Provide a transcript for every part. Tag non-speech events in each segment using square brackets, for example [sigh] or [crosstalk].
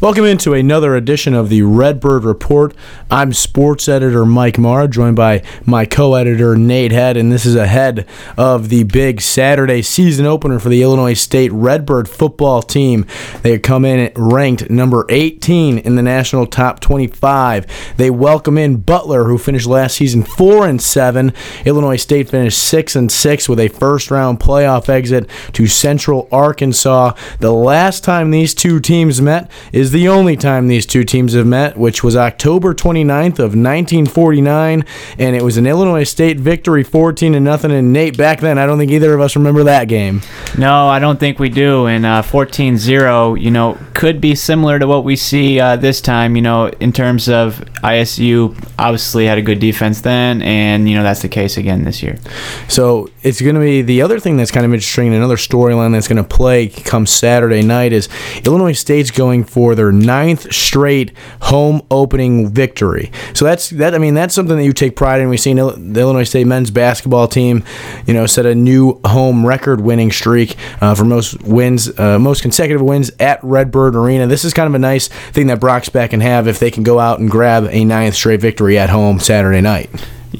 Welcome into another edition of the Redbird Report. I'm sports editor Mike Marr, joined by my co editor Nate Head, and this is ahead of the big Saturday season opener for the Illinois State Redbird football team. They come in ranked number 18 in the national top 25. They welcome in Butler, who finished last season 4 and 7. Illinois State finished 6 and 6 with a first round playoff exit to Central Arkansas. The last time these two teams met is the only time these two teams have met, which was October 29th of 1949, and it was an Illinois State victory 14 to nothing. And Nate, back then, I don't think either of us remember that game. No, I don't think we do. And uh, 14-0, you know, could be similar to what we see uh, this time. You know, in terms of ISU, obviously had a good defense then, and you know that's the case again this year. So it's going to be the other thing that's kind of interesting. Another storyline that's going to play come Saturday night is Illinois State's going for their ninth straight home opening victory. So that's that. I mean, that's something that you take pride in. We've seen the Illinois State men's basketball team, you know, set a new home record-winning streak uh, for most wins, uh, most consecutive wins at Redbird Arena. This is kind of a nice thing that Brock Spack can have if they can go out and grab a ninth straight victory at home Saturday night.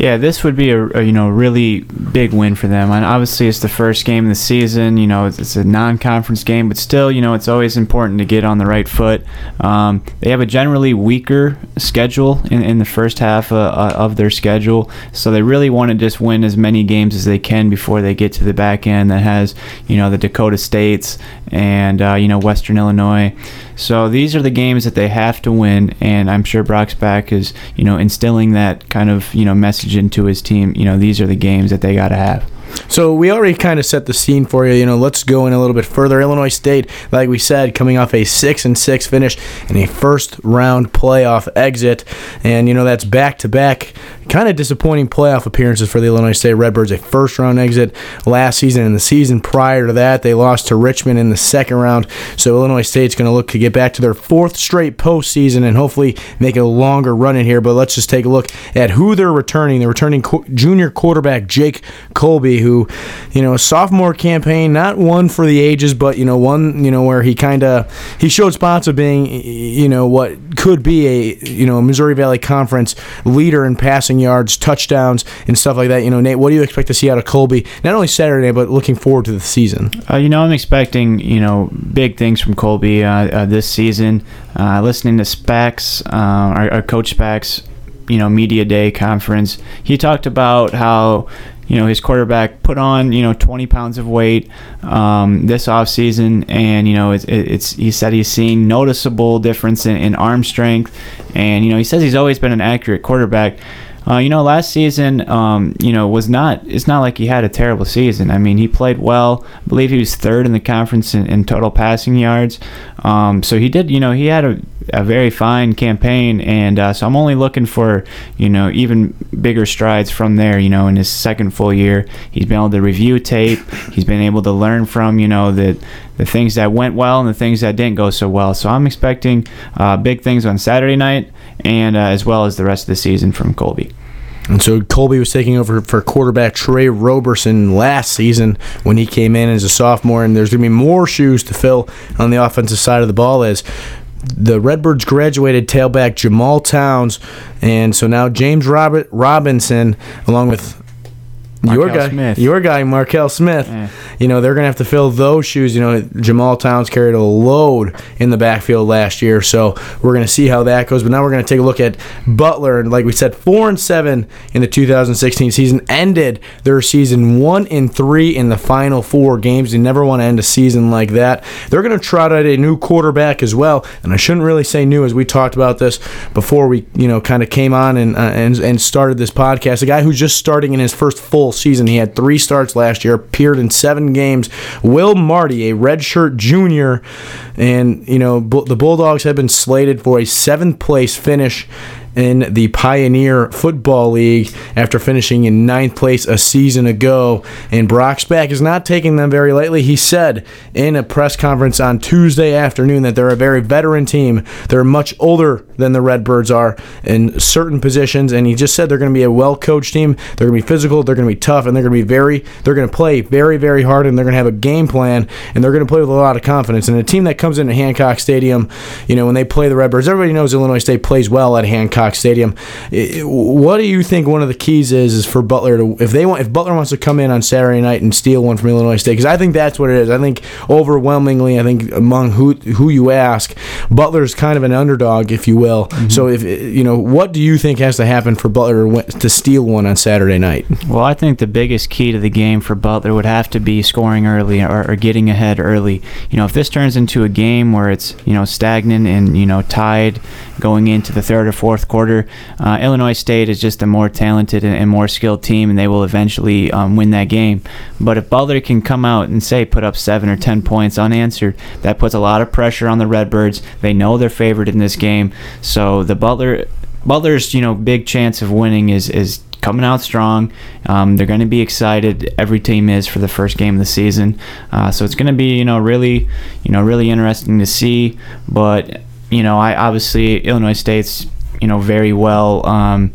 Yeah, this would be a, a, you know really big win for them. And obviously, it's the first game of the season. You know, it's, it's a non-conference game, but still, you know, it's always important to get on the right foot. Um, they have a generally weaker schedule in, in the first half uh, uh, of their schedule, so they really want to just win as many games as they can before they get to the back end that has you know the Dakota States and uh, you know Western Illinois. So these are the games that they have to win, and I'm sure Brock Spack is you know instilling that kind of you know message into his team. You know these are the games that they got to have. So we already kind of set the scene for you. You know, let's go in a little bit further. Illinois State, like we said, coming off a six and six finish and a first round playoff exit, and you know that's back to back kind of disappointing playoff appearances for the Illinois State Redbirds. A first round exit last season, and the season prior to that, they lost to Richmond in the second round. So Illinois State's going to look to get back to their fourth straight postseason and hopefully make a longer run in here. But let's just take a look at who they're returning. They're returning junior quarterback Jake Kolbe, who, you know, a sophomore campaign, not one for the ages, but you know, one you know where he kind of he showed spots of being, you know, what could be a you know Missouri Valley Conference leader in passing yards, touchdowns, and stuff like that. You know, Nate, what do you expect to see out of Kolbe? Not only Saturday, but looking forward to the season. Uh, you know, I'm expecting you know big things from Kolbe uh, uh, this season. Uh, listening to Spack's, uh, our, our coach Spack's, you know, media day conference, he talked about how you know his quarterback put on you know 20 pounds of weight um, this offseason and you know it's, it's he said he's seeing noticeable difference in, in arm strength and you know he says he's always been an accurate quarterback uh, you know, last season, um, you know, was not. It's not like he had a terrible season. I mean, he played well. I believe he was third in the conference in, in total passing yards. Um, so he did. You know, he had a, a very fine campaign, and uh, so I'm only looking for you know even bigger strides from there. You know, in his second full year, he's been able to review tape. He's been able to learn from you know the the things that went well and the things that didn't go so well. So I'm expecting uh, big things on Saturday night and uh, as well as the rest of the season from Kolbe. And so Kolbe was taking over for quarterback Trey Roberson last season when he came in as a sophomore, and there's going to be more shoes to fill on the offensive side of the ball as the Redbirds graduated tailback Jamal Towns, and so now James Robert Robinson, along with Markel your guy, Smith. your guy, Markel Smith. You know they're gonna have to fill those shoes. You know Jamal Towns carried a load in the backfield last year, so we're gonna see how that goes. But now we're gonna take a look at Butler, and like we said, four and seven in the 2016 season. Ended their season one and three in the final four games. You never want to end a season like that. They're gonna trot out a new quarterback as well, and I shouldn't really say new as we talked about this before we you know kind of came on and uh, and and started this podcast. A guy who's just starting in his first full season. He had three starts last year, appeared in seven games. Will Marty, a redshirt junior, and you know the Bulldogs have been slated for a seventh place finish in the Pioneer Football League after finishing in ninth place a season ago. And Brock Spack is not taking them very lightly. He said in a press conference on Tuesday afternoon that they're a very veteran team. They're much older than the Redbirds are in certain positions, and he just said they're going to be a well-coached team. They're going to be physical. They're going to be tough, and they're going to be very. They're going to play very, very hard, and they're going to have a game plan, and they're going to play with a lot of confidence. And a team that comes into Hancock Stadium, you know, when they play the Redbirds, everybody knows Illinois State plays well at Hancock Stadium. What do you think one of the keys is is for Butler to if they want if Butler wants to come in on Saturday night and steal one from Illinois State because I think that's what it is. I think overwhelmingly, I think among who who you ask, Butler's kind of an underdog, if you will. Mm-hmm. So if you know, what do you think has to happen for Butler to steal one on Saturday night? Well, I think the biggest key to the game for Butler would have to be scoring early or, or getting ahead early. You know, if this turns into a game where it's you know stagnant and you know tied going into the third or fourth quarter, uh, Illinois State is just a more talented and, and more skilled team, and they will eventually um, win that game. But if Butler can come out and say put up seven or ten points unanswered, that puts a lot of pressure on the Redbirds. They know they're favored in this game, so the Butler Butler's you know big chance of winning is is coming out strong. Um, they're going to be excited. Every team is for the first game of the season, uh, so it's going to be you know really you know really interesting to see. But you know I obviously Illinois State's you know very well um,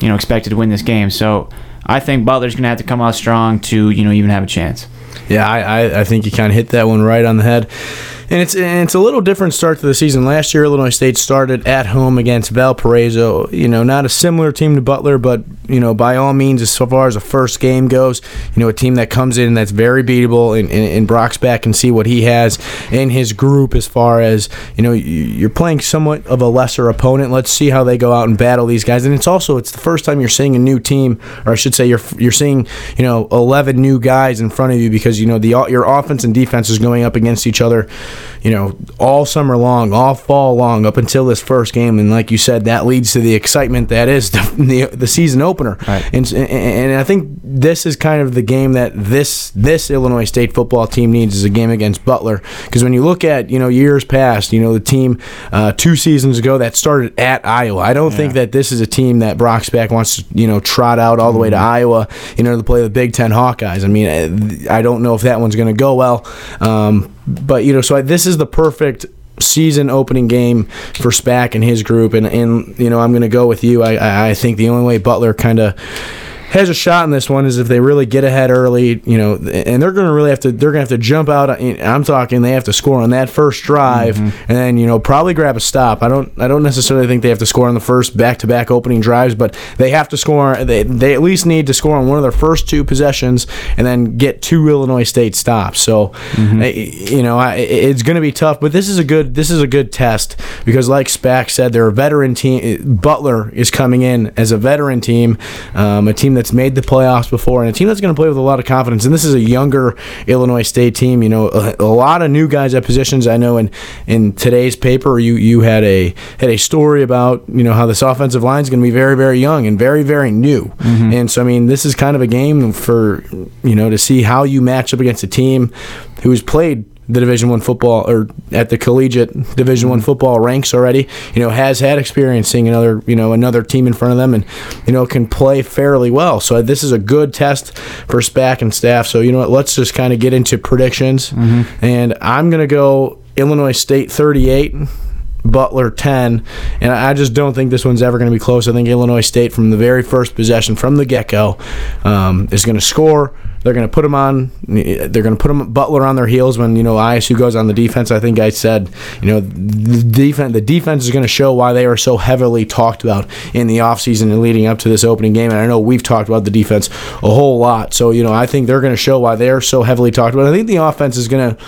you know expected to win this game. So I think Butler's going to have to come out strong to you know even have a chance. Yeah, I, I, I think you kind of hit that one right on the head and it's and it's a little different start to the season. Last year, Illinois State started at home against Valparaiso. You know, not a similar team to Butler, but you know, by all means, as far as a first game goes, you know, a team that comes in that's very beatable, and, and, and Brock Spack and see what he has in his group as far as you know, you're playing somewhat of a lesser opponent. Let's see how they go out and battle these guys. And it's also it's the first time you're seeing a new team, or I should say, you're you're seeing you know 11 new guys in front of you because you know the your offense and defense is going up against each other you know, all summer long, all fall long, up until this first game. And like you said, that leads to the excitement that is the, [laughs] the, the season opener. Right. And, and I think this is kind of the game that this this Illinois State football team needs is a game against Butler. Because when you look at you know years past, you know the team uh, two seasons ago that started at Iowa. I don't yeah. think that this is a team that Brock Spack wants to you know trot out all the way to mm-hmm. Iowa in order to play the Big Ten Hawkeyes. I mean, I don't know if that one's going to go well. Um, but you know, so I, this is the perfect season opening game for Spack and his group, and and you know, I'm going to go with you. I I think the only way Butler kind of has a shot in this one is if they really get ahead early, you know, and they're going to really have to they're going to have to jump out. I'm talking they have to score on that first drive, mm-hmm. and then you know probably grab a stop. I don't I don't necessarily think they have to score on the first back to back opening drives, but they have to score. They they at least need to score on one of their first two possessions, and then get two Illinois State stops. So, mm-hmm. you know, I, it's going to be tough, but this is a good this is a good test because, like Spack said, they're a veteran team. Butler is coming in as a veteran team, um, a team that that's made the playoffs before and a team that's going to play with a lot of confidence. And this is a younger Illinois State team. You know, a, a, lot of new guys at positions. I know in in today's paper you you had a had a story about you know how this offensive line is going to be very very young and very very new. Mm-hmm. And so I mean this is kind of a game for you know to see how you match up against a team who's played the Division One football or at the collegiate Division One football ranks already. You know, has had experience seeing another you know another team in front of them, and you know can play fairly well. So this is a good test for Spack and staff. So you know what? Let's just kind of get into predictions, mm-hmm. and I'm gonna go Illinois State 38. Butler 10. And I just don't think this one's ever going to be close. I think Illinois State, from the very first possession, from the get go, um, is going to score. They're going to put them on. They're going to put them Butler on their heels when you know ISU goes on the defense. I think I said you know the defense. The defense is going to show why they are so heavily talked about in the offseason and leading up to this opening game. And I know we've talked about the defense a whole lot. So you know I think they're going to show why they're so heavily talked about. I think the offense is going to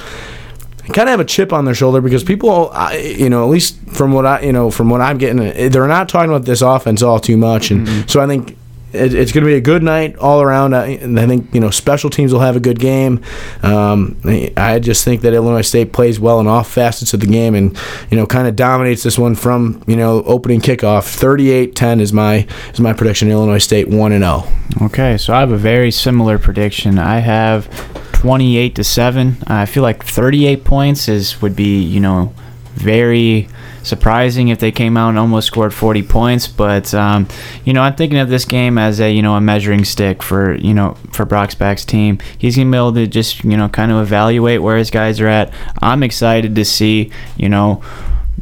kind of have a chip on their shoulder because people, you know, at least from what I, you know, from what I'm getting, they're not talking about this offense all too much, and mm-hmm. so I think it's going to be a good night all around. I, I think you know special teams will have a good game. Um, I just think that Illinois State plays well in all facets of the game, and you know kind of dominates this one from you know opening kickoff. 38-10 is my is my prediction. Illinois State one and zero. Oh. Okay, so I have a very similar prediction. I have 28 to seven. I feel like 38 points is would be you know very surprising if they came out and almost scored 40 points. But um, you know, I'm thinking of this game as a you know a measuring stick for you know for Brock Spack's team. He's gonna be able to just you know kind of evaluate where his guys are at. I'm excited to see you know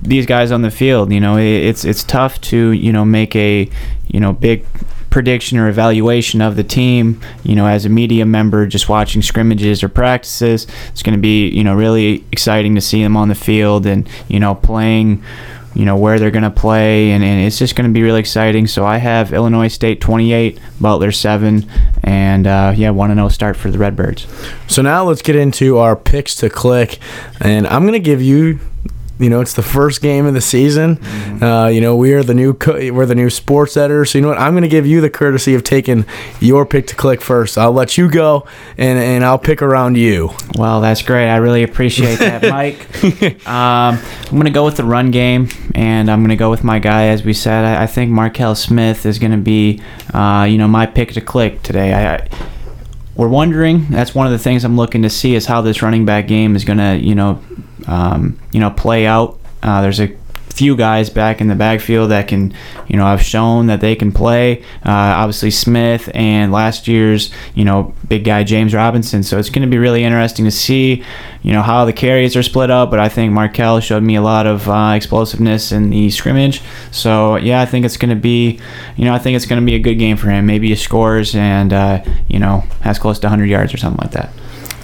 these guys on the field. You know, it's it's tough to you know make a you know big prediction or evaluation of the team, you know, as a media member just watching scrimmages or practices. It's going to be, you know, really exciting to see them on the field and, you know, playing, you know, where they're going to play. And, and it's just going to be really exciting. So I have Illinois State 28, Butler 7, and uh, yeah, 1 0 start for the Redbirds. So now let's get into our picks to click. And I'm going to give you you know, it's the first game of the season. Mm-hmm. Uh, you know, we are the new co- we're the new sports editor. So you know what? I'm going to give you the courtesy of taking your pick to click first. I'll let you go, and and I'll pick around you. Well, that's great. I really appreciate that, [laughs] Mike. um, I'm going to go with the run game, and I'm going to go with my guy. As we said, I, I think Markel Smith is going to be, uh, you know, my pick to click today. I, I we're wondering. That's one of the things I'm looking to see is how this running back game is going to, you know, um, you know, play out. Uh, there's a few guys back in the backfield that can, you know, have shown that they can play. Uh, obviously Smith and last year's, you know, big guy James Robinson. So it's going to be really interesting to see, you know, how the carries are split up. But I think Markel showed me a lot of uh, explosiveness in the scrimmage. So yeah, I think it's going to be, you know, I think it's going to be a good game for him. Maybe he scores and uh, you know has close to 100 yards or something like that.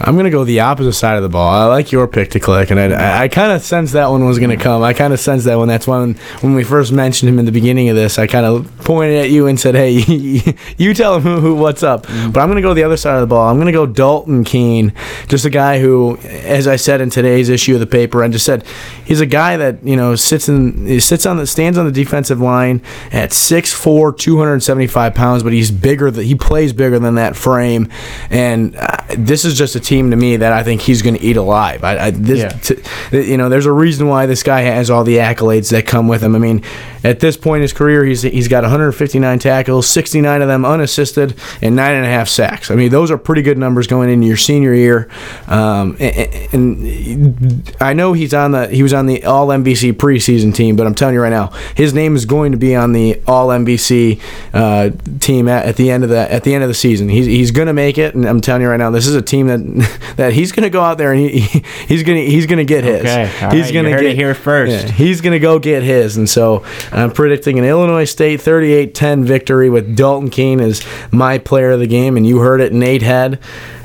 I'm gonna go the opposite side of the ball. I like your pick to click, and I, I, I kind of sensed that one was gonna come. I kind of sensed that one. That's when when we first mentioned him in the beginning of this, I kind of pointed at you and said, "Hey, [laughs] you tell him who, who what's up." Mm-hmm. But I'm gonna go the other side of the ball. I'm gonna go Dalton Keene, just a guy who, as I said in today's issue of the paper, I just said he's a guy that you know sits in sits on the stands on the defensive line at 6'4", 275 pounds, but he's bigger. That He plays bigger than that frame, and uh, this is just a team to me that I think he's going to eat alive. I, I this, yeah. t- you know, there's a reason why this guy has all the accolades that come with him. I mean, at this point in his career, he's he's got 159 tackles, 69 of them unassisted, and nine and a half sacks. I mean, those are pretty good numbers going into your senior year. Um, and, and, I know he's on the he was on the All MVC preseason team, but I'm telling you right now, his name is going to be on the All MVC uh, team at, at, the end of the at the end of the season. He's he's going to make it, and I'm telling you right now, this is a team that [laughs] that he's going to go out there and he, [laughs] he's going to he's going to get his. Okay, he's right. going to get here first. Yeah, he's going to go get his, and so I'm predicting an Illinois State 38-10 victory with Dalton Keene as my player of the game, and you heard it, Nate had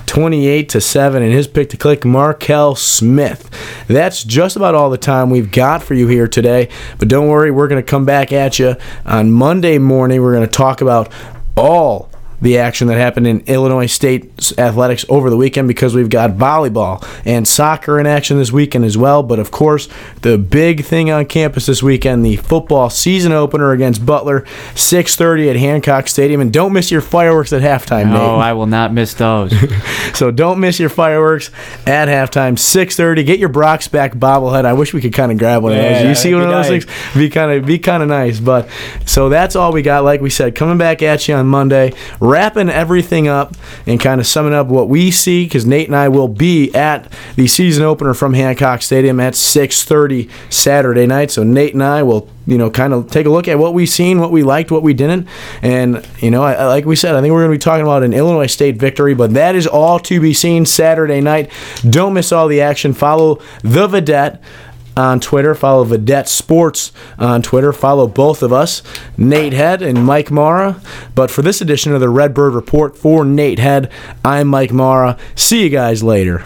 28 to 7 and his pick to click Markel Smith. That's just about all the time we've got for you here today. But don't worry, we're going to come back at you on Monday morning. We're going to talk about all the action that happened in Illinois State athletics over the weekend because we've got volleyball and soccer in action this weekend as well. But of course, the big thing on campus this weekend, the football season opener against Butler, 6:30 at Hancock Stadium. And don't miss your fireworks at halftime. No, I will not miss those. [laughs] so don't miss your fireworks at halftime, 6:30. Get your Brock Spack bobblehead. I wish we could kind of grab one of those. You see one of those nice. things? Be kind of be kind of nice. But so that's all we got. Like we said, coming back at you on Monday wrapping everything up and kind of summing up what we see because Nate and I will be at the season opener from Hancock Stadium at 6:30 Saturday night. So Nate and I will you know, kind of take a look at what we seen, what we liked, what we didn't, and you know, I, like we said, I think we're going to be talking about an Illinois State victory, but that is all to be seen Saturday night. Don't miss all the action. Follow the Vidette on Twitter. Follow Vidette Sports on Twitter. Follow both of us, Nate Head and Mike Mara. But for this edition of the Redbird Report for Nate Head, I'm Mike Mara. See you guys later.